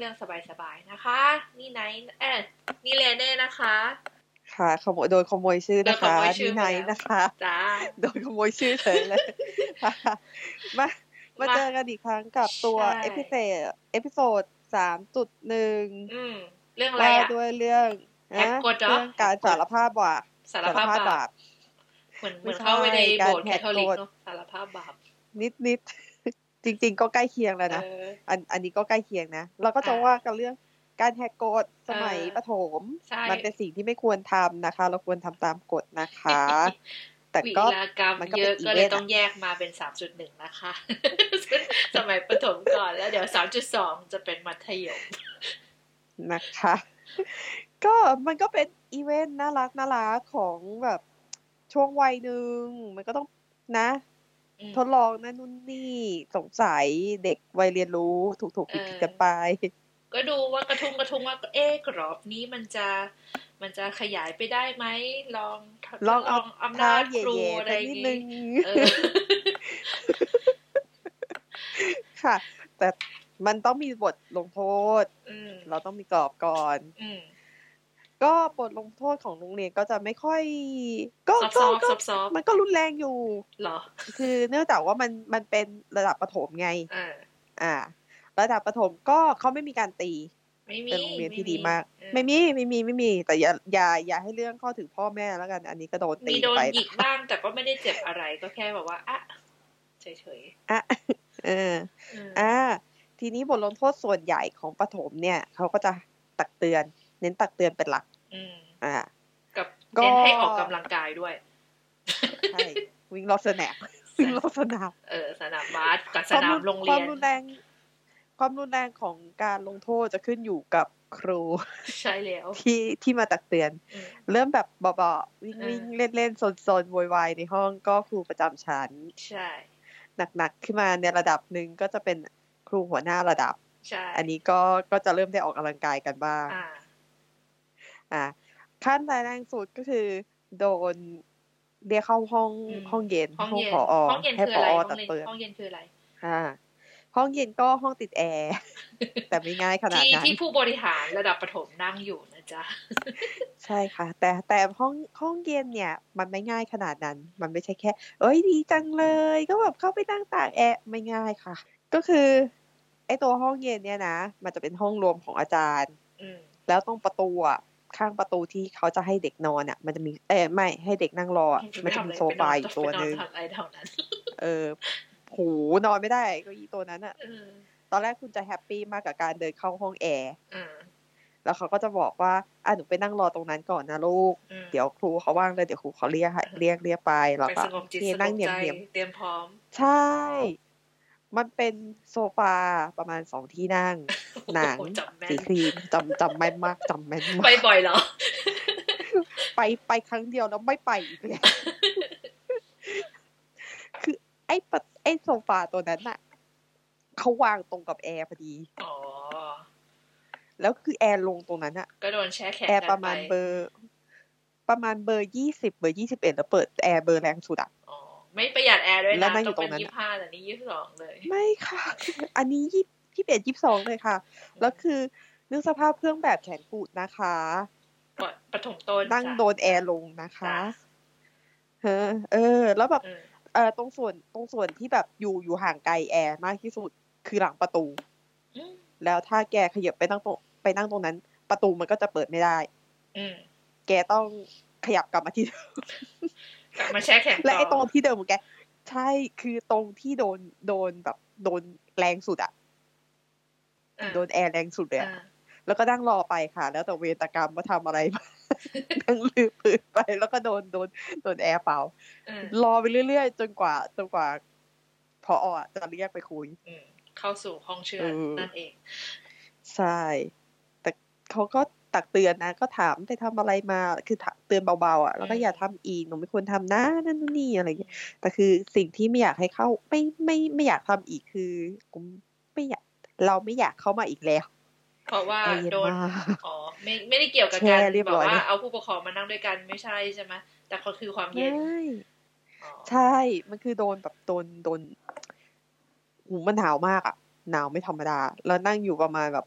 แชทแคสเล่าเรื่องสบายๆนะคะ นี่ไนท์เออนี่เลเน่นะคะ ค่ะขโมยโดนขโมยชื่อนะคะโดนขโมยชื่อนี่ไนไปแล้วนะคะจ้าโดนขโมยชื่อเฉยเลยค่ะมามามาเจอกันอีกครั้งกับตัวใช่เอพิเซดเอพิโซดสามจุดหนึ่งอืมเรื่องอะไรว่าอะด้วยเรื่องแฮกกฎเหรอเรื่องการสารภาพบาปสารภาพบาปเหมือนเหมือนเข้าไปในโบสถ์แคทอลิกเนาะสารภาพบาปนิดนิดๆ จริง ๆ ก็ใกล้เคียงแล้วนะเอออันอันนี้ก็ใกล้เคียงนะเราก็จะอ่าว่ากันเรื่องการแหกกฎสมัยเออประถมใช่มันเป็นสิ่งที่ไม่ควรทำนะคะ เราควรทำตามกฎนะคะ แต่วีก็รากรรมมันก็เยเป็นอะก็เลย event ต้องแยกมาเป็นสามจุดหนึ่งนะคะ สมัยประถมก่อนแล้วเดี๋ยวสามจุดสองจะเป็นมัธยมนะคะ ก็มันก็เป็นอีเวนต์น่ารักน่ารักของแบบช่วงวัยหนึ่งมันก็ต้องนะอืม ทดลองนั่นนู่นนี่สงสัยเด็กวัยเรียนรู้ถูกถูกผิดผิดเออกันไป ก็ดูว่ากระทุ้งกระทุ้งว่าเอ๊ะกรอบนี้มันจะมันจะขยายไปได้ไหมลองทดลองเอาอำเท้านาจแย่ครูๆอะไรไปอย่างนิดงี้นึงเออค่ะ แต่มันต้องมีบทลงโทษอืมเราต้องมีกรอบก่อน อืม ก็บทลงโทษของโรงเรียนก็จะไม่ค่อย ก็ซอฟก็ซอฟก็ซอฟซอฟมันก็รุนแรงอยู่เหรอ คือเนื่องจากว่ามันมันเป็นระดับประถมไงอ่าอ่าระดับประถมก็เขาไม่มีการตีไม่มีเป็นโรงเรียนที่ดีมากเออไม่มีไม่มีไม่มี แต่อย่าอย่าอย่าให้เรื่องเข้าถึงพ่อแม่แล้วกัน อันนี้ก็โดนตีมีโดนไปหยิกบ้างแต่ก็ไม่ได้เจ็บอะไรก็แค่แบบว่าอะเฉยอะเออๆอืมอ่าทีนี้บทลงโทษส่วนใหญ่ของประถมเนี่ยเขาก็จะตักเตือน เน้นตักเตือนเป็นหลักอืมอ่ากับก็เน้นให้ออกกำลังกายด้วยใช่วิ่งรอบสนามวิ่งรอบสนามเออสนามบาสกับสนามโรงคเรีวายมนรุนแรง ความรุนแรงของการลงโทษจะขึ้นอยู่กับครูใช่แล้วที่ที่มาตักเตือนอืมเริ่มแบบเบาๆวิ่งเออวิ่งเล่นเล่นโซนโซนโวยวายในห้องก็ครูประจำชั้นใช่หนักๆขึ้นมาในระดับหนึ่งก็จะเป็นครูหัวหน้าระดับใช่อันนี้ก็ก็จะเริ่มได้ออกกำลังกายกันบ้าง อ่าอ่าขั้นรายแรงสุดก็คือ โดนเรียกเข้าห้องอืมห้องเย็นห้องเย็นผอห้องเย็นให้คือผอะไรอห้องตัดเย็นเตือนห้องเย็นคืออะไรอ่าห้องเย็นก็ห้องติดแอร์แต่ไม่ง่ายขนาดที่นั้นที่ผู้บริหารระดับประถมนั่งอยู่นะจ๊ะใช่ค่ะ แต่แต่ห้องห้องเย็นเนี่ย มันไม่ง่ายขนาดนั้น มันไม่ใช่แค่ เอ้ยดีจังเลย ก็แบบเข้าไปนั่งตากแอร์ไม่ง่ายค่ะ ก็คือไอตัวห้องเย็นเนี่ยนะมันจะเป็นห้องรวมของอาจารย์อืมแล้วตรงประตูอะ ข้างประตูที่เขาจะให้เด็กนอนอะ มันจะมีเออไม่ให้เด็กนั่งรออะมันจะมีโซฟาอยู่ตัวหนึ่งไปนอนทำอะไรเท่านั้นเออโหนอนไม่ได้ก็อีตัวนั้นอะเออตอนแรกคุณจะ happy มากกับการเดินเข้าห้องแอร์อ่าแล้วเขาก็จะบอกว่าอะหนูไปนั่งรอตรงนั้นก่อนนะลูกอืมเดี๋ยวครูเขาว่างเลยเดี๋ยวครูเขาเรียกให้เรียกเรียกไปแล้วไปก็สงบจิตโอเคสงบใจนั่งเหนียมเหนียมเตรียมพร้อม ใช่ มันเป็นโซฟาประมาณสองที่นั่ง หนังโอ้โหจำแม่นสีครีมจำจำแม่นมากจำแม่นมากไปบ่อยเหรอ ไปไปครั้งเดียวแล้วไม่ไปอีกเลยคือไอ้ปะไอ้โซฟาตัวนั้นน่ะเขาวางตรงกับแอร์พอดีอ๋อแล้วคือแอร์ลงตรงนั้นอะก็โดนแช่แข็งแอร์กันประมาณไปเบอร์ ประมาณเบอร์ยี่สิบเบอร์ยี่สิบเอ็ดแล้วเปิดแอร์เบอร์แรงสุดอะอ๋อ ไม่ประหยัดแอร์ด้วยแล้นะวนั่งอยู่ต้องเป็นตรงนั้นยี่ห้าแต่นี่ยี่สิบสองเลย ไม่ค่ะ อันนี้ยี่ยี่สิบเอ็ดยี่สิบสองเลยค่ะ แล้วคือนึกสภาพเครื่องแบบแขนกูดนะคะปะปฐมต้นนั่งจ้ะโดนแอร์ลงนะคะจ้ะเออ เออ แล้วแบบเออเออตรงส่วนตรงส่วนที่แบบอยู่อยู่ห่างไกลแอร์มากที่สุดคือหลังประตูอืมแล้วถ้าแกขยับไปนั่งตรงไปนั่งตรงนั้น ประตูมันก็จะเปิดไม่ได้ อืมแกต้องขยับกลับมาที่เดิมกลับ มาแช่แข็งและไอ้ตต่รองที่เดิมของแก ใช่คือตรงที่โดนโดนแบบโดนแรงสุดอะอ่าโดนแอร์แรงสุดเลยอะอ่าแล้วก็นั่งรอไปค่ะ แล้วแต่เวรตกรรมว่าทำอะไรมานั่งลืมปืนไปแล้วก็โดนโดนโดนแอร์เป่าอืมรอไปเรื่อยๆ จนกว่าจนกว่าพออะจะเรียกไปคุยอืมเข้าสู่ห้องเชือเออนั่นเอง ใช่ แต่เขาก็ ตักเตือนนะ ก็ถามไปทำอะไรมาคือถามเตือนเบาๆอะแล้วก็อืมอย่าทำอีกหนูไม่ควรทำนะนั่นนู่นนี่อะไรอย่างเงี้ยแต่คือสิ่งที่ไม่อยากให้เข้าไม่ไม่ไม่อยากทำอีกคือกูไม่อยากเราไม่อยากเข้ามาอีกแล้ว เพราะว่าใจเย็นโดนมากอ๋อไม่ไม่ได้เกี่ยวกับแช่การเรียบแบร้บอยว่าเลยเอาผู้ปกครองมานั่งด้วยกันไม่ใช่ใช่ไหมแต่ก็คือความเย็นใช่อ๋อใช่ มันคือโดนแบบโดนโดนหูมันหนาวมากอะหนาวไม่ธรรมดา แล้วนั่งอยู่ประมาณแบบ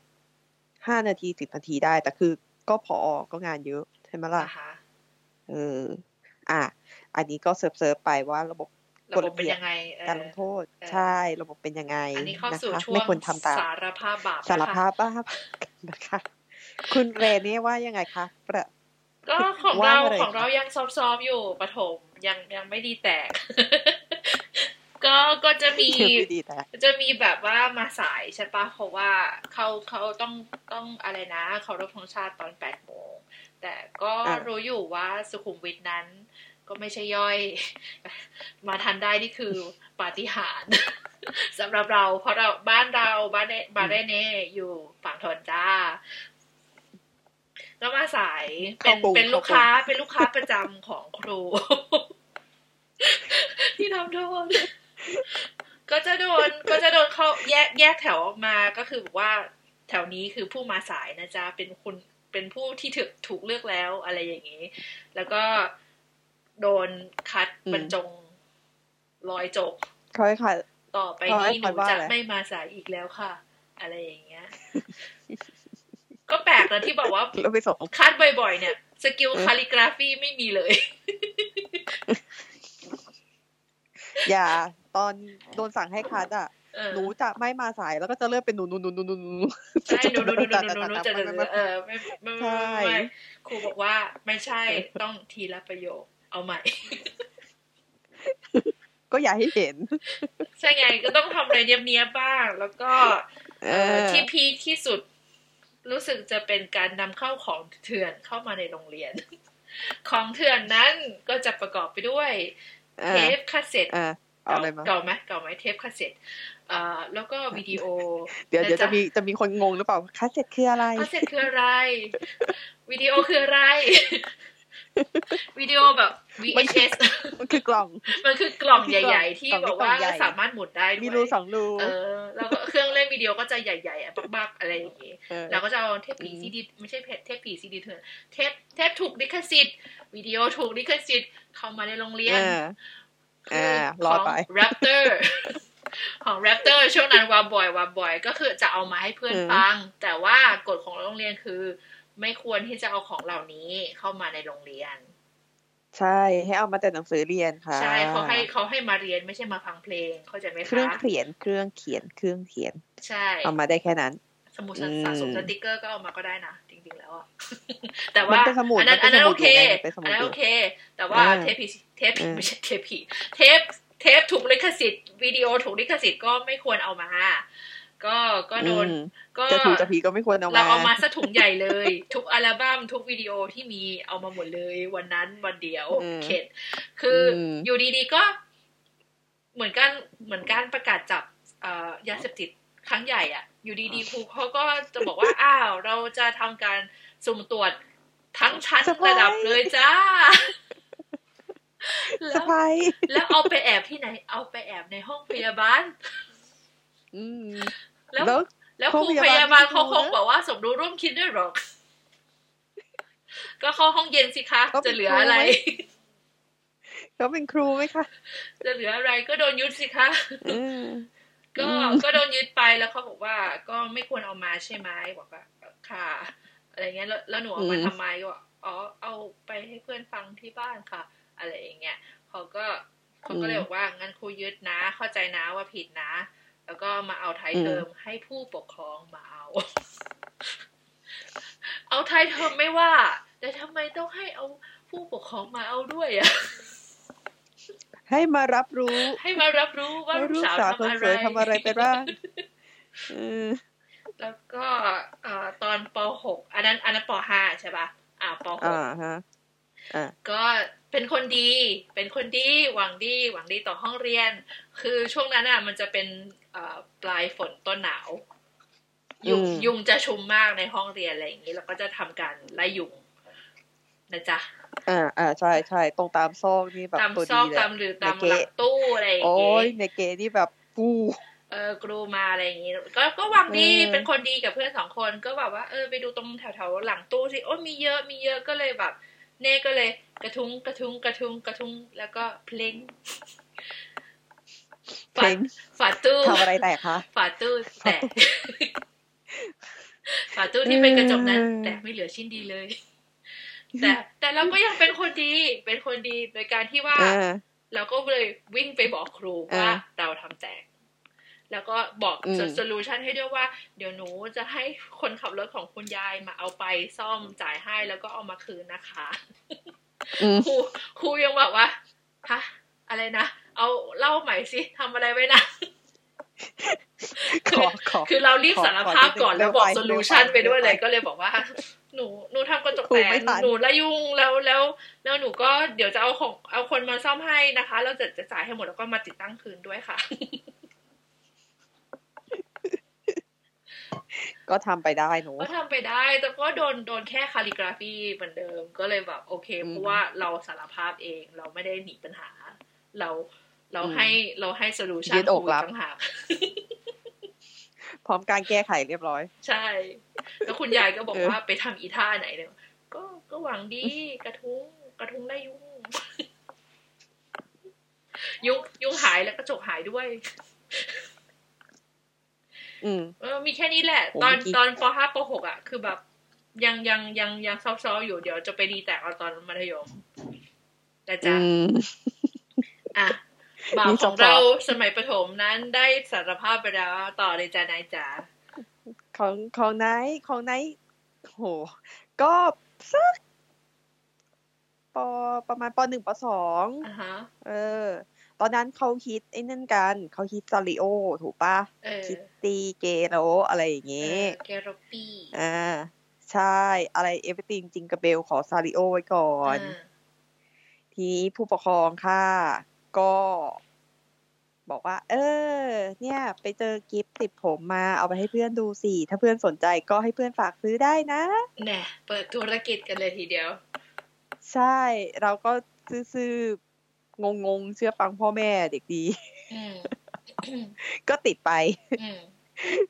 ห้านาทีสิบนาทีได้ แต่คือก็พอก็งานเยอะใช่ไหมล่ะอ่าฮะเอออะอันนี้ก็เซิร์ฟเซิร์ฟไปว่าระบบระบบเป็นยังไงเออการลงโทษเออใช่ระบบเป็นยังไงอันนี้เข้านะสู่คะช่วไม่งควรทำตามสารภาพบาปสารนะคะภาพบ้าพนะคะคุณเรนนี่ว่ายังไงคะประก็ของว่าเรามาเลยของเรายังซอฟๆอยู่ปฐมยังยังไม่ดีแตก ก็ก็จะมีเชื่อไม่ดีแต่จะมีแบบว่ามาสายใช่ปะเพราะว่าเขาเขาต้องต้องอะไรนะเขารพธงชาติตอนแปดโมงแต่ก็รู้อยู่ว่าสุขุมวิทนั้น ก็ไม่ใช่ย่อย มาทันได้นี่คือปาฏิหาริย์สำหรับเรา เพราะเราบ้านเราบ้านเนบ้านเรเน่อยู่ฝั่งทนจ้าก็มาสายเป็นเข้ากรุงเป็นลูกค้าเป็นลูกค้าประจำของครู ที่ทำโทษ ก็จะโดนก็จะโดนเขาแยกแยกแถวออกมาก็คือบอกว่าแถวนี้คือผู้มาสายนะจ๊ะเป็นคุณเป็นผู้ที่ถูกถูกเลือกแล้วอะไรอย่างนี้ แล้วก็โดนคัดอืมบรรจงร้อยจบเขาให้ค่ะต่อไปเขาให้นี้หนูคอยว่าจะอะไรไม่มาสายอีกแล้วค่ะ อะไรอย่างเงี้ย ก็แปลกนะที่บอกว่าแล้วไปส่งคัดบ่อยๆ เนี่ย skill calligraphy ไม่มีเลย อย่าตอนโดนสั่งให้คัดอะเออหนูจะไม่มาสายแล้วก็จะเลื่อนเป็นหนูหนูหนูหนูหนูหนูใช่หนูหนูหนูหนูหนูหนูจะเออเออไม่ไม่ใช่ไม่ไม่ครูบอกว่าไม่ใช่ต้องทีละประโยคเอาใหม่ ก็อย่าให้เห็น ใช่ไงก็ต้องทำอะไรเนียบๆบ้าง แล้วก็เอเอ่ออที่ peak ที่สุดรู้สึกจะเป็นการนำเข้าของเถื่อนเข้ามาในโรงเรียน ของเถื่อนนั้นก็จะประกอบไปด้วย เอเทปคาสเซ็ตเออเอาอะไรมาเก่าไหมเก่าไหมเทปคาสเซ็ตอ่าแล้วก็วิดีโอ เดี๋ยวเดี๋ยวจะมีจะมีคนงงหรือเปล่าคาสเซ็ตคืออะไรคาสเซ็ตคืออะไร วิดีโอคืออะไร วิดีโอแบบ VHS มันคือกล่อง มันคือกล่องมันคือกล่องใหญ่ ๆ ที่กล่องบอกว่ากล่องใหญ่สามารถหมุนได้ด้วยมีรูสองรูเออแล้วก็เครื่องเล่นวิดีโอก็จะใหญ่ๆอะบักๆอะไรอย่างงี้เออเราก็จะเอาเทปผีอืมซีดีไม่ใช่เทปผีซีดีเถื่อนเทปเทปถูกลิขสิทธิ์วิดีโอถูกลิขสิทธิ์เข้ามาในโรงเรียนเออคืออ่าขรอองไป Raptor ของ Raptor ช่วงนั้นวาบ่อยวาบ่อย ก็คือจะเอามาให้เพื่อนอืมฟัง แต่ว่ากฎของโรงเรียนคือ ไม่ควรที่จะเอาของเหล่านี้เข้ามาในโรงเรียน ใช่ให้เอามาแต่หนังสือเรียนค่ะ ใช่เขาให้เขาให้มาเรียนไม่ใช่มาฟังเพลงเข้าใจไหมเครื่องคะเขียนเครื่องเขียนเครื่องเขียน ใช่ เอามาได้แค่นั้น สมุดอืมสะสมสติกเกอร์ก็เอามาก็ได้นะจริงๆแล้วอะแต่มันว่าเป็นสมุดอันนั้นมันอันเป็นนั้นสมุโอดเคอยู่ไงเป็นสมุดอันนั้นอยู่โอเค แต่ว่าอ่าเทปผีเทปอืมไม่ใช่เทปผีเทปเทปถูกลิขสิทธิ์วิดีโอถูกลิขสิทธิ์ก็ไม่ควรเอามา ก็ก็โดนอืมก็จะถูกจะผีก็ไม่ควรเอามาเราเอามาซะถุงใหญ่เลย ทุกอัลบั้มทุกวิดีโอที่มีเอามาหมดเลย วันนั้นวันเดียวอืมเข็ดคืออมอยู่ดีๆก็ เหมือนกันเหมือนการประกาศจับเอ่อยาเสพติดครั้งใหญ่อะ อยู่ดีๆครูเขาก็จะบอกว่าอ้าวเราจะทำการสุ่มตรวจทั้งชั้นเซอร์ไพรส์ระดับเลยจ้าสแล้วไปร์แล้วเอาไปแอบที่ไหน เอาไปแอบในห้องพยาบาลอืม แล้วแล้วแล้วคห้รูองพพยาบาลยาบาลไม่เขารู้คงนะบอกว่าสมรู้ร่วมคิดด้วยหรอก ก็เข้าห้องเย็นสิคะก็เป็นจะเหลือครูอะไรไหมเขาเป็นครูไหมคะ จะเหลืออะไรก็โดนยึดสิคะอืมก็อืมก็โดนยึดไปแล้วเขาบอกว่า ก็ไม่ควรเอามาใช่ไหมบอกว่าค่ะ อะไรเงี้ยแล้วแล้วหนูเอามาทำไมก็บอกอ๋อเอาไปให้เพื่อนฟังที่บ้านค่ะ อะไรอย่างเงี้ยเขาก็เขาก็เลยบอกว่างั้นครูยึดนะ เข้าใจนะว่าผิดนะ แล้วก็มาเอาไทยเทอมให้ผู้ปกครองมาเอา เอาไทยเทอมไม่ว่า แต่ทำไมต้องให้เอาผู้ปกครองมาเอาด้วยอะให้มารับรู้ ให้มารับรู้ว่าว่าลูลูกกสาวสาวคนทำอะสไรวยทำอะไรไปบ้างเออแล้วก็เอ่อตอนป .6 อันนั้นอันนั้นป .5 ใช่ปะอ่าปอ่าฮะอ่า .6 ก็ เป็นคนดี เป็นคนดี หวังดี หวังดีต่อห้องเรียน คือช่วงนั้นอะ มันจะเป็นเอ่อปลายฝนต้นหนาว ยุงอืมยุงจะชุมมากในห้องเรียนอะไรอย่างนี้แล้วก็จะทำการไล่ยุงนะจ๊ะ อ่า อ่า ใช่ใช่ตรงตามซอกนี่แบบตามตัวซดีอกเลยตามหรือตามในหลัเกะงตู้อะไรอย่างโอ้งี้ยในเกนี่แบบปูเออกรูมาอะไรอย่างงี้ก็ก็หวังดีเออเป็นคนดีกับเพื่อนสองคนก็แบบว่าเออไปดูตรงแถวๆหลังตู้สิโอ้ยมีเยอะมีเยอะก็เลยแบบ เน่ก็เลยกระทุ้งกระทุ้งกระทุ้งกระทุ้งแล้วก็เพลงเพลงฝาตู้ทำอะไรแตกคะฝาตู้แตกฝาตู้ที่เป็นกระจกนั้นแตกไม่เหลือชิ้นดีเลย แต่แต่เราก็ยังเป็นคนดีเป็นคนดีโดยการที่ว่าเออเราก็เลยวิ่งไปบอกครูว่าอ่าเราทำแตก แล้วก็บอกอืม solution ให้ด้วยว่า เดี๋ยวหนูจะให้คนขับรถของคุณยายมาเอาไปซ่อมจ่ายให้แล้วก็เอามาคืนนะคะอืมครูครูยังบอกว่าฮะอะไรนะ เอาเล่าใหม่สิทำอะไรไว้นะขอขอคือเรารีบขอสารภาพก่อนขอนิดนึงแล้วบอกเร็วไปโซลูชันเร็วไปไปด้วยเลยเร็วไปก็เลยบอกว่า หนูหนูทำกระจกครูแตกไม่ทันหนูละยุ่งแล้วแล้วแล้วหนูก็เดี๋ยวจะเอาของเอาคนมาซ่อมให้นะคะเราจะจะจ่ายให้หมดแล้วก็มาติดตั้งคืนด้วยค่ะ ก็ทำไปได้หนูก็ทำไปได้ แต่ก็โดนโดนแค่คาลิกราฟีเหมือนเดิม ก็เลยแบบโอเคอืมเพราะว่าเราสารภาพเองเราไม่ได้หนีปัญหา เราเราอืมให้เราให้โซลูชัยืนดอกรับต่างหากพร้อมการแก้ไขเรียบร้อย ใช่ แล้วคุณยายก็บอกเออว่าไปทำอีท่าไหนเนี่ยก็ก็หวังดีกระทุ้งกระทุ้งไล่ยุงยุงยุงหายแล้วกระจกหายด้วยอืม เออมีแค่นี้แหละโอ้ตอนเมื่อกี้ตอนปห้าปหกอะ คือแบบ ยังยังยังยังซอฟๆอยู่เดี๋ยวจะไปดีแตกเอาตอนมัธยมแต่อืจ้ะมอะบ่าวมีของซอฟต์เราสมัยประถมนั้นได้สารภาพไปแล้ว ต่อเลยจ้ะนายจ๋าของของไนท์ของไนท์โห ก็สักปประมาณปหนึ่งปสองอะฮะเออ ตอนนั้นเขาฮิตไอ้นั่นกันเขาฮิตซาริโอถูกปะเออคิตตี้เกโรอะไรอย่างเองี้อแกโรปี้อ่าใช่ อะไรเอฟ r y ติงจิงกับเบลขอซาริโอไว้ก่อนอ่าทีนี้ผู้ปกครองค่ะ ก็ บอกว่า เออ เนี่ย ไปเจอกิฟต์ติดผมมาเอาไปให้เพื่อนดูสิ ถ้าเพื่อนสนใจก็ให้เพื่อนฝากซื้อได้นะแน่เปิดธุรกิจกันเลยทีเดียว ใช่ เราก็ซื่อ ๆงงๆเชื่อฟังพ่อแม่เด็กดีอืมก็ติดไปอืม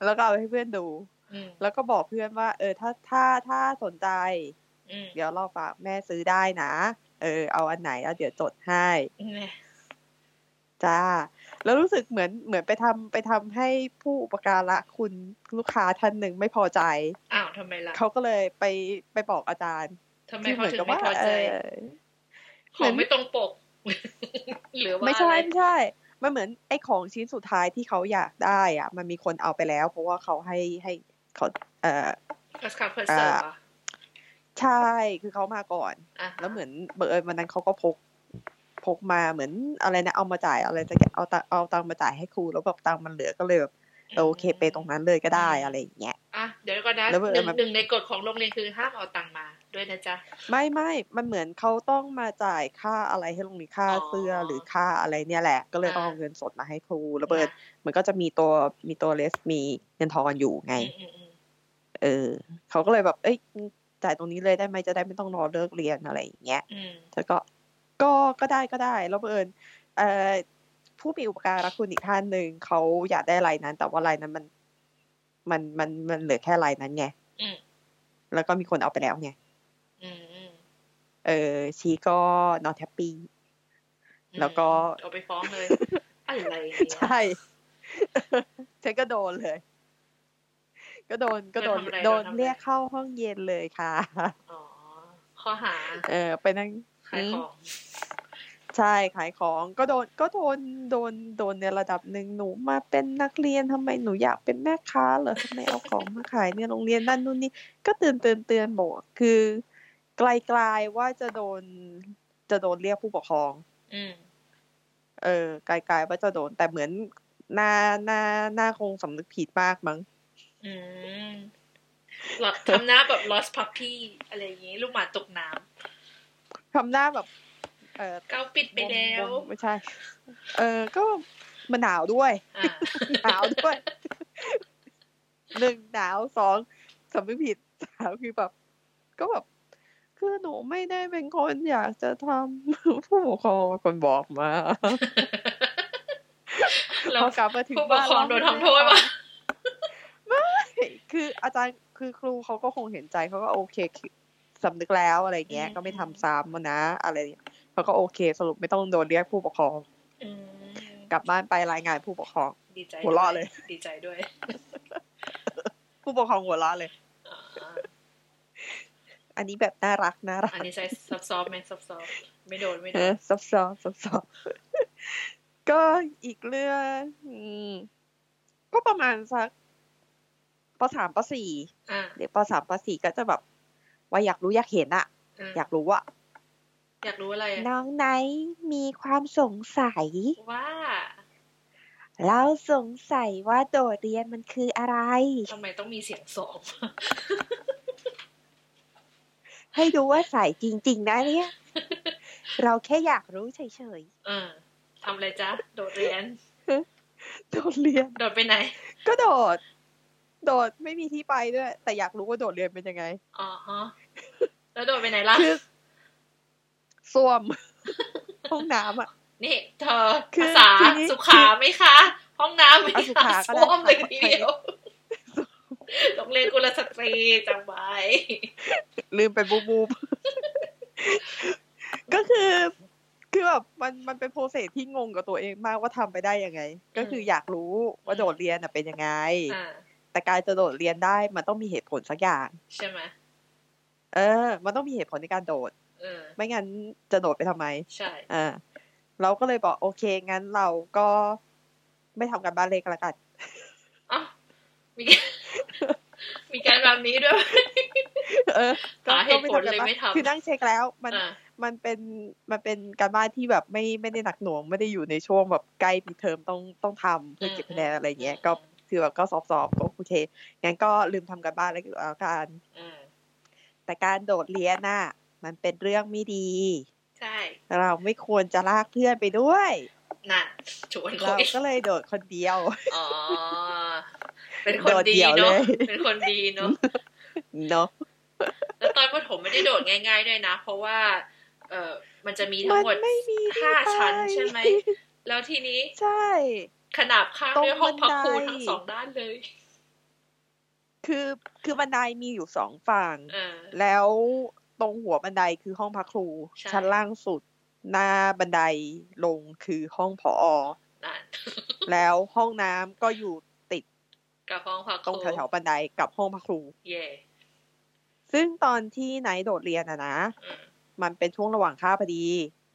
แล้วก็เอาไปให้เพื่อนดูอืมแล้วก็บอกเพื่อนว่า เออ ถ้าถ้าถ้าสนใจอืมเดี๋ยวเราฝากแม่ซื้อได้นะ เออ เอาอันไหนแล้วเดี๋ยวจดให้แน่จ้า แล้วรู้สึกเหมือนเหมือนไปทำไปทำให้ผู้อุปการะคุณลูกค้าท่านหนึ่งไม่พอใจ อ้าวทำไมล่ะเขาก็เลยไปไปบอกอาจารย์ทำไมที่เขาเหมือนถึกับงไม่ว่าพอเอใจอของไม่ตรงปก หรือว่าไม่ใช่อะไรไม่ใช่ มันเหมือนไอ้ของชิ้นสุดท้ายที่เขาอยากได้อะ มันมีคนเอาไปแล้ว เพราะว่าเขาให้ให้เขาเออคัสคาเพอร์เซอร์อ่าใช่คือเขามาก่อนอะแล้วเหมือนเบอร์วันนั้นเขาก็พกพกมาเหมือนอะไรนะเอามาจ่ายอะไรจะเอาตังเอาตังค์มาจ่ายให้ครูแล้วแบบตังค์มันเหลือก็เลยแบบเออโอเคไปตรงนั้นเลยก็ได้อะไรอย่างเงี้ยอะเดี๋ยวก่อนนะแล้วเบอร์หนึ่งมันหนึ่งในกฎของโรงเรียนคือห้ามเอาตังค์มา ด้วยนะจ๊ะ ไม่ไม่มันเหมือนเขาต้องมาจ่ายค่าอะไรให้โรงเรียนค่าอ๋อเสื้อหรือค่าอะไรเนี่ยแหละ ก็เลยอ่าต้องเอาเงินสดมาให้ครูแล้วเบิร์ดอะมันก็จะมีตัวมีตัวเลสมีเงินทอนอยู่ไงอืมอืมอืมเออเขาก็เลยแบบ เอ้ยจ่ายตรงนี้เลยได้ไหมจะได้ไม่ต้องรอเลิกเรียนอะไรอย่างเงี้ยอืมเธอก็ก็ก็ได้ก็ได้แล้วเบิร์ดเอ่อผู้มีอุปการะคุณอีกท่านหนึ่งเขาอยากได้ลายนั้น แต่ว่าลายนั้นมัน มันมันมันเหลือแค่ลายนั้นไงอืมแล้วก็มีคนเอาไปแล้วไงอืมอืม เออชีก็ not happy อืมแล้วก็เอาไปฟ้องเลยอะไรเนี่ยใช่ฉันก็โดนเลย ก็โดนก็โดนโดนทำอะไรโดนโดนทำอะไรเรียกเข้าห้องเย็นเลยค่ะอ๋อข้อหา เออไปนั่งขายของใช่ขายของก็โดนก็โดนโดนโดนในระดับหนึ่งหนูมาเป็นนักเรียนทำไมหนูอยากเป็นแม่ค้าเหรอทำไมเอาของมาขายเนี่ยโรงเรียนนั่นนู่นนี่ก็เตือนเตือนเตือนบอกคือ ไกลๆว่าจะโดน จะโดนเรียกผู้ปกครอง อืมเออไกลๆว่าจะโดน แต่เหมือนหน้าหน้าหน้าคงสำนึกผิดมากมั้ง อืมหลอดทำหน้าแบบ lost puppy อะไรอย่างงี้ ลูกหมาตกน้ทำหน้าแบบ เออำเก้าปิดไปแล้ววงๆไม่ใช่ เออ ก็มันหนาวด้วยอ่าหนาวด้วยหนึ่งหนาวสองสำนึกผิดสามคือแบบ ก็แบบ คือหนูไม่ได้เป็นคนอยากจะทำผู้ปกครองเป็นคนบอกมาแล้พวอกลับมาถึงผู้ปกบ้านครองโดนทำโทษปะคืออาจารย์คือครูเขาก็คงเห็นใจเขาก็โอเคคือสำนึกแล้วอะไรเงี้ย ก็ไม่ทำซ้ำอะนะ อะไรเงี้ยเขาก็โอเค สรุปไม่ต้องโดนเรียกผู้ปกครองอืมกลับบ้านไปรายงานผู้ปกครอง ดีใจหัวเราะเลย ดีใจด้วย ผู้ปกครองหัวเราะเลย อ่าอันนี้แบบน่ารักน่ารัก อันนี้ใช้ซับซอฟไหมซับซอฟไม่โดนไม่โดเอนอซับซ้อนซับซ้อนก็อีกเรื่องอืมก็ประมาณสักปสามปสี่อ่าเด็กปสามปสี่ก็จะแบบ ว่าอยากรู้อยากเห็นอะอ่าอยากรู้อะอยากรู้อะไรอะน้องไนท์มีความสงสัยว่า เราสงสัยว่าโดดเรียนมันคืออะไรทำไมต้องมีเสียงสอง ให้ดูว่าใส่จริง ๆ นะเนี่ย เราแค่อยากรู้เฉยอ่าทำอะไรจ๊ะ โดดเรียนๆโดดเรียน โดดไปไหน ก็โดด โดดไม่มีที่ไปด้วย แต่อยากรู้ว่าโดดเรียนเป็นยังไง อ๋อฮะ แล้วโดดไปไหนล่ะคือส้วม ห้องน้ำอะ นี่ เธอคือภาษาทีนี้สุขาไหมคะ ห้องน้ำไหมอะสุคะขาก็ได้ส้วมเลยค่ะทีเดียว โรงเรียนกุลสตรีจังไว้ลืมไปบูบูบก็คือคือแบบมันมันเป็นโปรเซสที่งงกับตัวเองมากว่าทำไปได้ยังไง ก็คืออยากรู้ว่าโดดเรียนน่ะเป็นยังไงอ่าแต่การจะโดดเรียนได้มันต้องมีเหตุผลสักอย่าง ใช่ไหมเออ มันต้องมีเหตุผลในการโดดเออไม่งั้นจะโดดไปทำไม ใช่อ่าเราก็เลยบอกโอเค งั้นเราก็ไม่ทำกันบ้านเล็กแล้วกันอ๋อมีการ มีการแบบนี้ด้วย เออหาเหตุผลเลยไม่ทำคือนั่งเช็คแล้ว มันอ่ามันเป็นมันเป็นการบ้านที่แบบไม่ไม่ได้หนักหน่วงไม่ได้อยู่ในช่วงแบบใกล้ปีเทอมต้องต้องทำเพื่อเก็บคะแนนอะไรเงี้ย ก็คือแบบก็สอบสอบก็โอเคงั้นก็ลืมทำการบ้านแล้วกันอืมแต่การโดดเรียนน่ะ มันเป็นเรื่องไม่ดี ใช่ เราไม่ควรจะลากเพื่อนไปด้วย น่ะชวนคุเรายก็เลยโดดคนเดียว อ๋อ เป็นคนโดดดีเดี่ยวเนาะเลยเป็นคนดีเนาะ เนาะ แล้วตอนประถมไม่ได้โดดง่าย ๆ ด้วยนะ เพราะว่า เออมันจะมีทั้มังนหมดไม่มีที่ห้าไปชั้นใช่ไหม แล้วทีนี้ ใช่ ขนาบข้างตรงด้วยห้องพักครูบันไดทั้งสองด้านเลย คือคือบันไดมีอยู่สองฝั่งเออแล้วตรงหัวบันไดคือห้องพักครูใช่ชั้นล่างสุด หน้าบันไดลงคือห้องผอนั่นแล้วห้องน้ำก็อยู่ติดกับห้องพักคตรงรูแถวๆบันไดกับห้องพักครูเย่ซึ่งตอนที่ไนท์โดดเรียนอะนะอืมมันเป็นช่วงระหว่างค่าบพอดี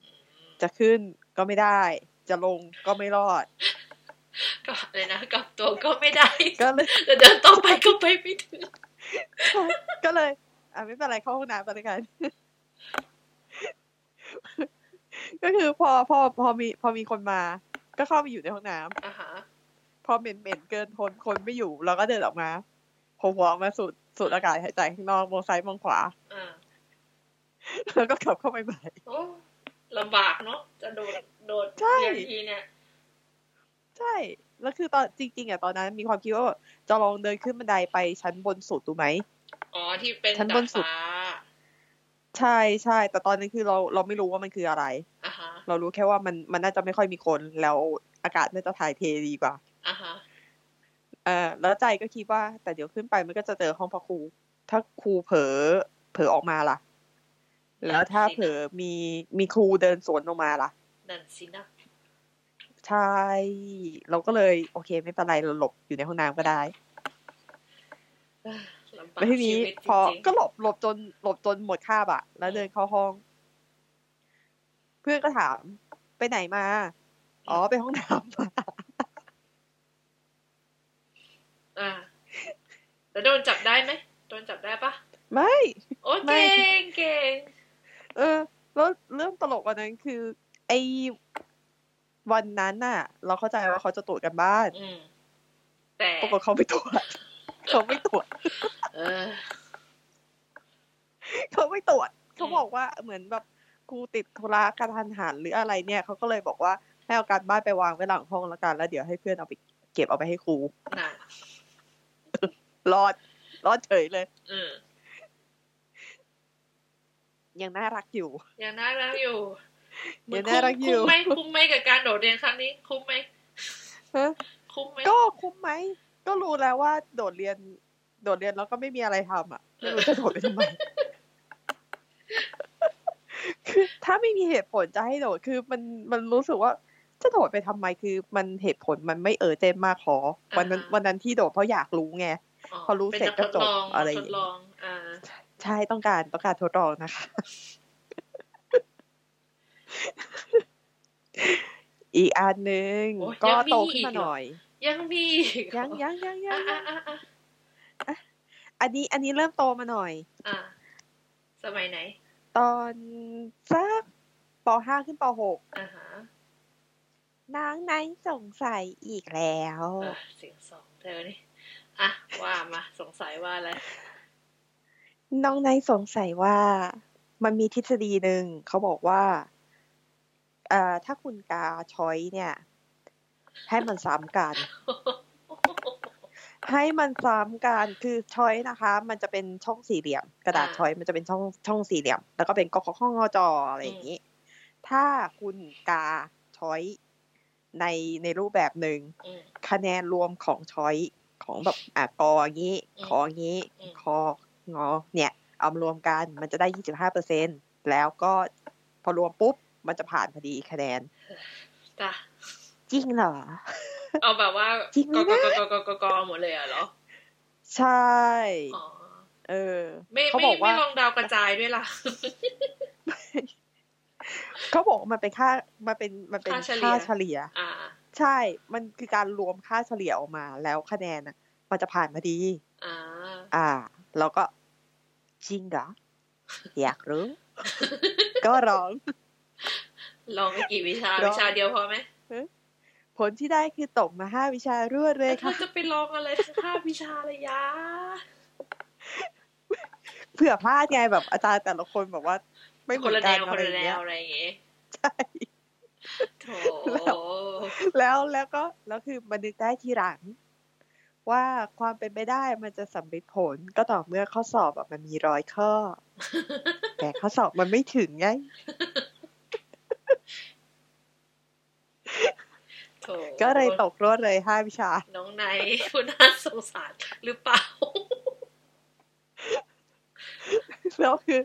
อืมจะขึ้นก็ไม่ได้ จะลงก็ไม่รอดก็เลยนะกลับตัวก็ไม่ได้ ก็เลยจะเดินต่อไปก็ไปไม่ถึง ก็เลย อะไม่เป็นไรเข้าห้องน้ำไปเลยกัน ก็คือพอพอพอมีพอมีคนมา ก็เข้าไปอยู่ในห้องน้ำอ่าฮะพอเหม็นเหม็นๆเกินทนคนไม่อยู่เราก็เดินออกมาโผล่หัวออกมาสูดสูดอากาศหายใจข้างนอกมองซ้ายมองขวาอ่าแล้วก็กลับเข้าไปใหม่โอ้ลำบากเนาะจะโดดโดดใช่เรียนทีเนี่ยใช่แล้วคือตอนจริง ๆอะตอนนั้น มีความคิดว่าจะลองเดินขึ้นบันไดไปชั้นบนสุดดูไหมอ๋อที่เป็นชั้นดาบดนสุดฟ้าใช่ใช่แต่ตอนนั้นคือเราเราไม่รู้ว่ามันคืออะไรอ่าฮะ เรารู้แค่ว่ามันมันน่าจะไม่ค่อยมีคน แล้วอากาศน่าจะถ่ายเทดีกว่าอ่าฮะเออแล้วใจก็คิดว่า แต่เดี๋ยวขึ้นไปมันก็จะเจอห้องพักครู ถ้าครูเผลอเผลอออกมาล่ะ แล้วถ้าเผลอมีมีครูเดินสวนออกมาล่ะนั่นสินะใช่ เราก็เลยโอเค ไม่เป็นไรเราหลบอยู่ในห้องน้ำก็ได้เอ้อลำบากแล้วทีนี้ชีวิตพอจริงๆก็หลบหลบจนหลบจนหมดคาบอะแล้วเดินเข้าห้องเพื่อนก็ถามไปไหนมา อ๋อไปห้องน้ำมาอ่าแล้วโดนจับได้ไหมโดนจับได้ปะไม่ โอ้ไม่เก่งเก่งเออ แล้วเรื่องตลกกว่านั้นคือ ไอ้วันนั้นน่ะ เราเข้าใจว่าเขาจะตรวจกันบ้านอืมแต่ปรากฏเขาไม่ตรวจเขาไม่ตรวจเออเขาไม่ตรวจเขาอืมบอกว่าเหมือนแบบ ครูติดธุระกระทันหันหรืออะไรเนี่ยเขาก็เลยบอกว่าให้เอาการบ้านไปวางไว้หลังห้องแล้วกัน แล้วเดี๋ยวให้เพื่อนเอาไปเก็บเอาไปให้ครูน่ะรอดรอดเฉยเลยอืมยังน่ารักอยู่ ยังน่ารักอยู่ยังน่ารักอยู่ คุ้มไหมคุ้มไหมกับการโดดเรียนครั้งนี้ คุ้มไหมฮะคุ้มไหมก็คุ้มไหมก็รู้แล้วว่า โดดเรียน โดดเรียนแล้วก็ไม่มีอะไรทำอะไม่รู้จะโดดไปทำไม คือถ้า ไม่มีเหตุผลจะให้โดดคือมันมันรู้สึกว่าจะโดดไปทำไมคือมันเหตุผลมันไม่เออเจนมากขอวันนั้นวันนั้นที่โดดเพราะอยากรู้ไงพอรู้เสร็จก็จบอะไรอย่างเงี้ยใช่ต้องการต้องการทดลองนะคะ อีกอันหนึ่งก็โตขึ้นมาหน่อย ยังมียังยังยังยังอันนี้อันนี้เริ่มโตมาหน่อย อ่า สมัยไหน ตอนสัก ปห้าขึ้นปหกอ่าฮะนางไนสงสัยอีกแล้วเสียงสองเธอนี่อะว่ามาสงสัยว่าอะไรน้องไนสงสัยว่ามันมีทฤษฎีหนึ่งเขาบอกว่าอ่าถ้าคุณกาช้อยเนี่ย ให้มันซ้ำกัน ให้มันซ้ำกันคือช้อยนะคะ มันจะเป็นช่องสี่เหลี่ยม กระดาษช้อยมันจะเป็นช่องช่องสี่เหลี่ยม แล้วก็เป็นกอข้องอจออะไรอย่างนี้ ถ้าคุณกาช้อยในในรูปแบบหนึ่งคะแนนรวมของช้อยของแบบอะกออย่างนี้ ขออย่างนี้คองอเนี่ย เอามารวมกันมันจะได้ยี่สิบห้าเปอร์เซ็นแล้วก็พอรวมปุ๊บ มันจะผ่านพอดีคะแนนจ้ะจริงเหรอ เอาแบบว่า จริงกกกกกกหมดเลยเหรอ ใช่เออ ไม่เขาบอกว่าไม่ลองดาวกระจายด้วยล่ะ เขาบอกมันเป็นค่ามันเป็นมันเป็นค่าเฉลี่ยใช่ มันคือการรวมค่าเฉลี่ยออกมา แล้วคะแนนอะ มันจะผ่านมาดี อ่า อ่า แล้วก็จริงเหรออยากรู้ ก็ร้อง ลองไปกี่วิชา วิชาเดียวพอไหมผลที่ได้คือตกมาห้าวิชารวดเลยค่ะจะไปลองอะไรทั้งห้าวิชาเลยยาเผื่อพลาดไงแบบอาจารย์แต่ละคนบอกว่า ไม่เหมือนกันอะไรอย่างเงี้ยใช่โถแล้วแล้วก็แล้วคือมันนึกได้ทีหลัง ว่าความเป็นไปได้มันจะสำเร็จผลก็ต่อเมื่อข้อสอบแบบมันมีร้อยข้อ แต่ข้อสอบมันไม่ถึงไงก็เลยตกรถเลยห้าวิชา น้องไนคุณน่าสงสารหรือเปล่า แล้วคือ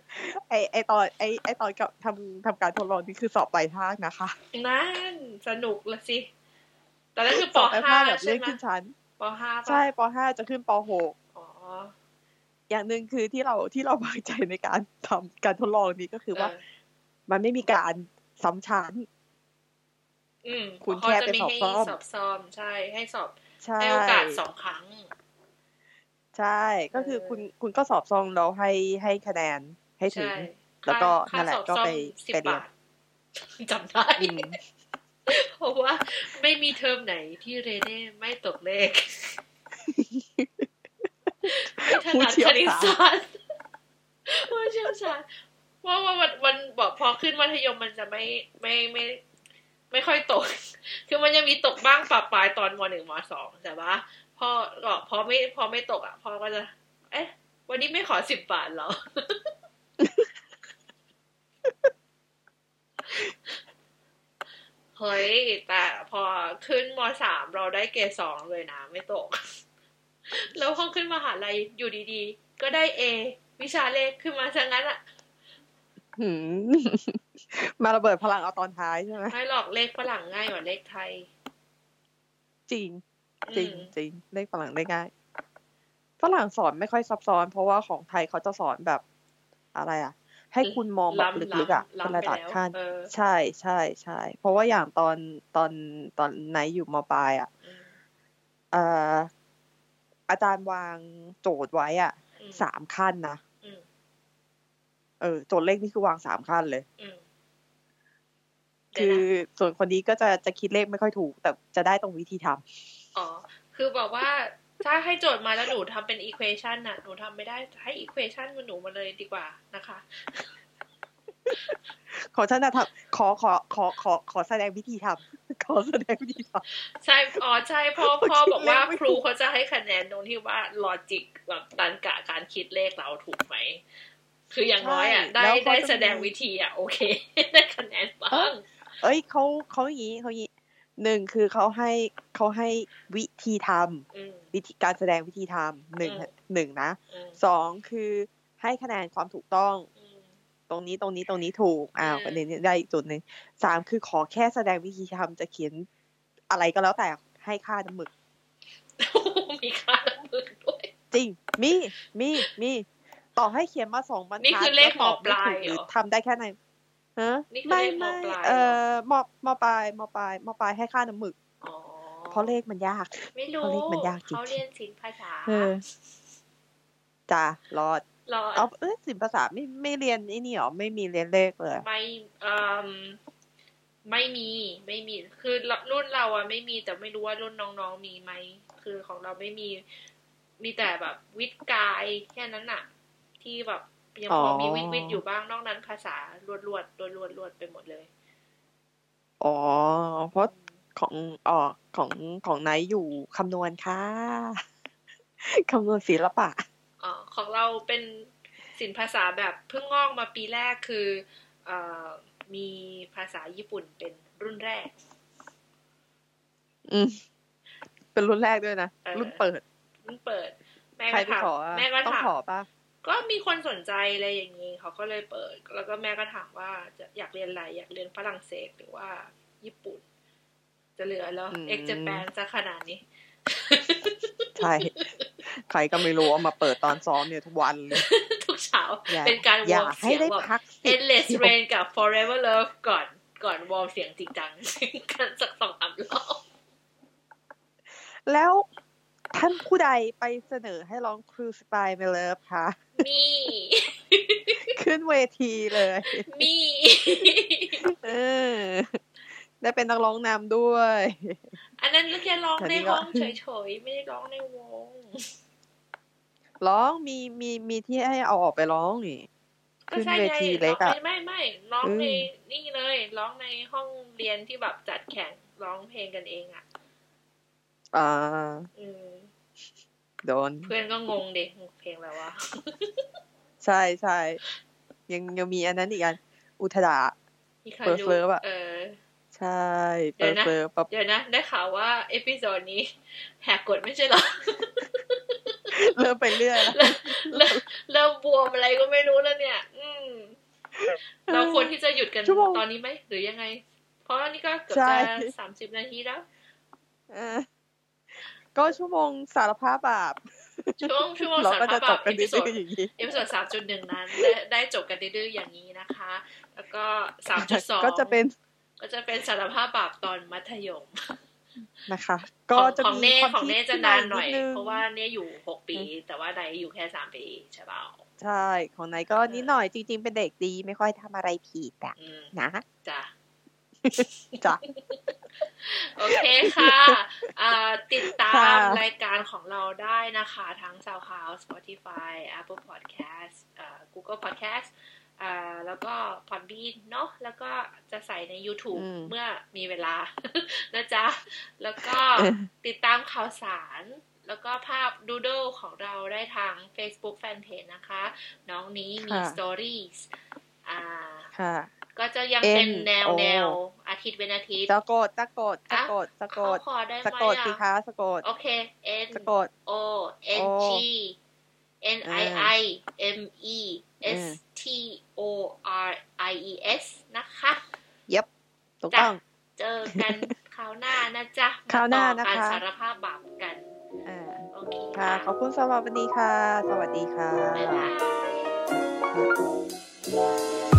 ไอไอตอนไอไอตอนกับทำทำการทดลองนี่คือสอบปลายทางนะคะ นั่นสนุกละสิ แต่นั่นคือปห้าแบบเลื่อนขึ้นชั้นปห้าใช่ปห้าจะขึ้นปหกอ๋อ อย่างหนึ่งคือที่เราที่เราบางใจในการทำการทดลองนี้ก็คือว่า มันไม่มีการซ้ำชั้นคุณแค่ไปสอบซ้อมสอบซ้อมใช่ให้สอบให้โอกาสสองครั้ง ใช่ก็คือคุณคุณก็สอบซองแล้วให้ให้คะแนนให้ถึง แล้วก็นั่นแหละก็ไปไปเรียนจำได้เพราะว่าไม่มีเทอมไหนที่เรเน่ไม่ตกเลขไม่ถนัดคณิตศาสตร์ผู้เชี่ยวชาญว่าว่าวันวันบอกพอขึ้นมัธยมมันจะไม่ไม่ไม่ ไม่ค่อยตก คือมันยังมีตกบ้างปรับปลายตอนมหนึ่งมสองแต่ว่า พอก็พอไม่พอไม่ตกอะพอก็จะ เอ๊ะ วันนี้ไม่ขอสิบบาทเหรอ เฮ้ย แต่พอขึ้นมสามเราได้เกรดสองเลยนะ ไม่ตก แล้วพอขึ้นมหาลัยอยู่ดีๆ ก็ได้เอวิชาเลขขึ้นมาซะงั้นอะมาระเบิดพลังเอาตอนท้ายใช่ไหมไม่หรอกเลขฝรั่งง่ายกว่าเลขไทย จริง จริงจริงเลขฝรั่งได้ง่ายฝรั่งสอนไม่ค่อยซับซ้อน เพราะว่าของไทยเขาจะสอนแบบอะไรอะ ให้คุณมองแบบลึกๆอะเป็นระดับขั้นใช่ใช่ใช่เพราะว่าอย่างตอนตอนตอนไหนอยู่มปลายอะเอ่ออาจารย์วางโจทย์ไว้อะสามขั้นนะเออโจทย์เลขนี่คือวางสามขั้นเลยคือส่วนคนนี้ก็จะจะคิดเลขไม่ค่อยถูก แต่จะได้ตรงวิธีทำ อ๋อ คือบอกว่าถ้าให้โจทย์มาแล้วหนูทำเป็นอีควอชันน่ะ หนูทำไม่ได้ให้อีควอชันมันหนูมาเลยดีกว่านะคะ ขอฉันนะทำขอขอขอขอขอแสดงวิธีทำขอแสดงวิธีทำใช่อ๋อใช่พ่อพ่อบอกว่าครูเขาจะให้คะแนนตรงที่ว่าลอจิกแบบตันกะการคิดเลขเราถูกไหมคืออย่างน้อยอะได้ได้แสดงวิธีอะ โอเค ได้คะแนนบ้างเอ้ยเขาเขาอย่างนี้เขาอย่างนี้ หนึ่งคือเขาให้เขาให้วิธีทำวิธีการแสดงวิธีทำหนึ่งหนึ่งนะสองคือให้คะแนนความถูกต้อง ตรงนี้ตรงนี้ตรงนี้ถูกอ้าวประเด็นนี้ได้อีกจุดหนึ่งสามคือขอแค่แสดงวิธีทำจะเขียนอะไรก็แล้วแต่ให้ค่าน้ำหมึกมีค่าน้ำหมึกด้วยจริงมีมีมีต่อให้เขียนมาสองบรรทัดนี่คือเลขหมอปลายหรือทำได้แค่ไหน ฮะนี่คือไม่เลขมไม่ปลายเอ่อมอมอปลายมอปลายมอปลายให้ค่าน้ำหมึกอ๋อเพราะเลขมันยากไม่รู้เพราะเลขมันยากจริงเขาเรียนศิลปภาษาเออจ้ารอดรอเอาเออสินภาษาไม่ไม่เรียนไอ้นี่หรอไม่มีเรียนเลขเลยไม่เอ่มไม่มีไม่มี คือรุ่นเราอะไม่มีแต่ไม่รู้ว่ารุ่นน้องๆมีไหมคือของเราไม่มี มีแต่แบบวิทย์กายแค่นั้นอะที่แบบ ยังพอมีวิทย์วิทย์อยู่บ้างนอกนั้นภาษารวดรวดรวดรวดรวดไปหมดเลย อ๋อ เพราะของอ๋อของของไนท์อยู่คำนวณค่ะคำนวณศิลปะอ๋อของเราเป็นศิลปภาษาแบบเพิ่งงอกมาปีแรกคือเอ่อมีภาษาญี่ปุ่นเป็นรุ่นแรก อืม เป็นรุ่นแรกด้วยนะเออรุ่นเปิด รุ่นเปิด แม่ใครก็ไปถามขออะแม่ก็ต้องถามขอป่ะ ก็มีคนสนใจอะไรอย่างนี้เขาก็เลยเปิด แล้วก็แม่ก็ถามว่าจะอยากเรียนอะไรอยากเรียนฝรั่งเศสหรือว่าญี่ปุ่น จะเหลือแล้วอืมเอ็กจะแปนจะขนาดนี้ ใช่ ใครก็ไม่รู้เอามาเปิดตอนซ้อมเนี่ยทุกวันเลย ทุกเช้าอย่าเป็นการวอย่าอร์มให้เสียงได้แบบพักสิ endless เดียว rain กับ forever love ก่อนก่อนวอร์มเสียงจริงจังกันสักสองสามรอบแล้ว ท่านผู้ใดไปเสนอให้ร้องครูสไตล์เมเลิฟคะมีขึ้นเวทีเลย มีเออได้เป็นนักร้องนำด้วย อันนั้นแค่ร้องแต่ในนี่ก็ห้องเฉยๆ ไม่ได้ร้องในวง ร้องมีมีมีที่ให้เอาออกไปร้องนี่ก็ขึ้นใช่เวไงทีเล็กร้องอะไม่ไม่ไม่ร้องอืมในนี่เลย ร้องในห้องเรียนที่แบบจัดแข่งร้องเพลงกันเองอะอ่า อืม โดน เพื่อนก็งงเด็กเพลงแล้ววะใช่ใช่ยังยังมีอันนั้นอีกอัน อุทดามีใครเฟิร์สรู้เฟิร์สอะเออใช่เดี๋เปิยวนะดเปิดปั๊บเดี๋ยวนะ ได้ข่าวว่า เอพิโซดนี้แหกกฎไม่ใช่เหรอ เริ่มไปเรื่อยแล้วเริ่มเริ่มบวมอะไรก็ไม่รู้แล้วเนี่ย อืมเราควรที่จะหยุดกันชั่วโมงตอนนี้ไหม หรือยังไง เพราะนี่ก็เกือบใช่จะสามสิบนาทีแล้วเออ ก็ชั่วโมงสารภาพบาปช่วงชั่วโมงเราสารก็ภาจะพจแบบกันเอพิโซดื้ดอๆอย่างนี้เอพิโซดสามจุดหนึ่งนั้นได้ได้จบกันดื้อๆอย่างนี้นะคะ แล้วก็สามจุดสองก็จะเป็นก็จะเป็นสารภาพบาปตอนมัธยมนะคะขก็องจะของมีเน่ความของเน่คิดจะที่นานหน่อยดงเพราะว่าเน่อยู่หกปี แต่ว่าไดอยู่แค่สามปีใช่เปล่าใช่ของนายก็นิดหน่อยจริงๆเป็นเด็กดีไม่ค่อยทำอะไรผิดอะอืมนะจ้ะจ้ะ โอเคค่ะอ่าติดตามค่ะรายการของเราได้นะคะ ทั้ง SoundCloud Spotify Apple Podcast อ่า Google Podcast อ่าแล้วก็ Podbean เนาะแล้วก็จะใส่ใน YouTube อืมเมื่อมีเวลา นะจ๊ะ แล้วก็เออติดตามข่าวสาร แล้วก็ภาพดูด d ของเราได้ทาง Facebook Fanpage นะคะ น้องนี้มีค่ะ Stories อ่าค่ะ ก็จะยังเป็น N แนว O แนวอาทิตย์เป็นอาทิตย์สะกดสะกดสะกดสะกเขาดขอได้ไหมสะกดสิอะคะสะกดโอเค N สะกด O N G N I I M E S T O R I E S นะคะถูกต้องเจอกันคราวหน้านะจ๊ะคราวหน้านะคะมต่อการสารภาพบาปกันอ่าโอเคค่ะ ขอบคุณสำหรับวันนี้ค่ะ สวัสดีค่ะบ๊ายบาย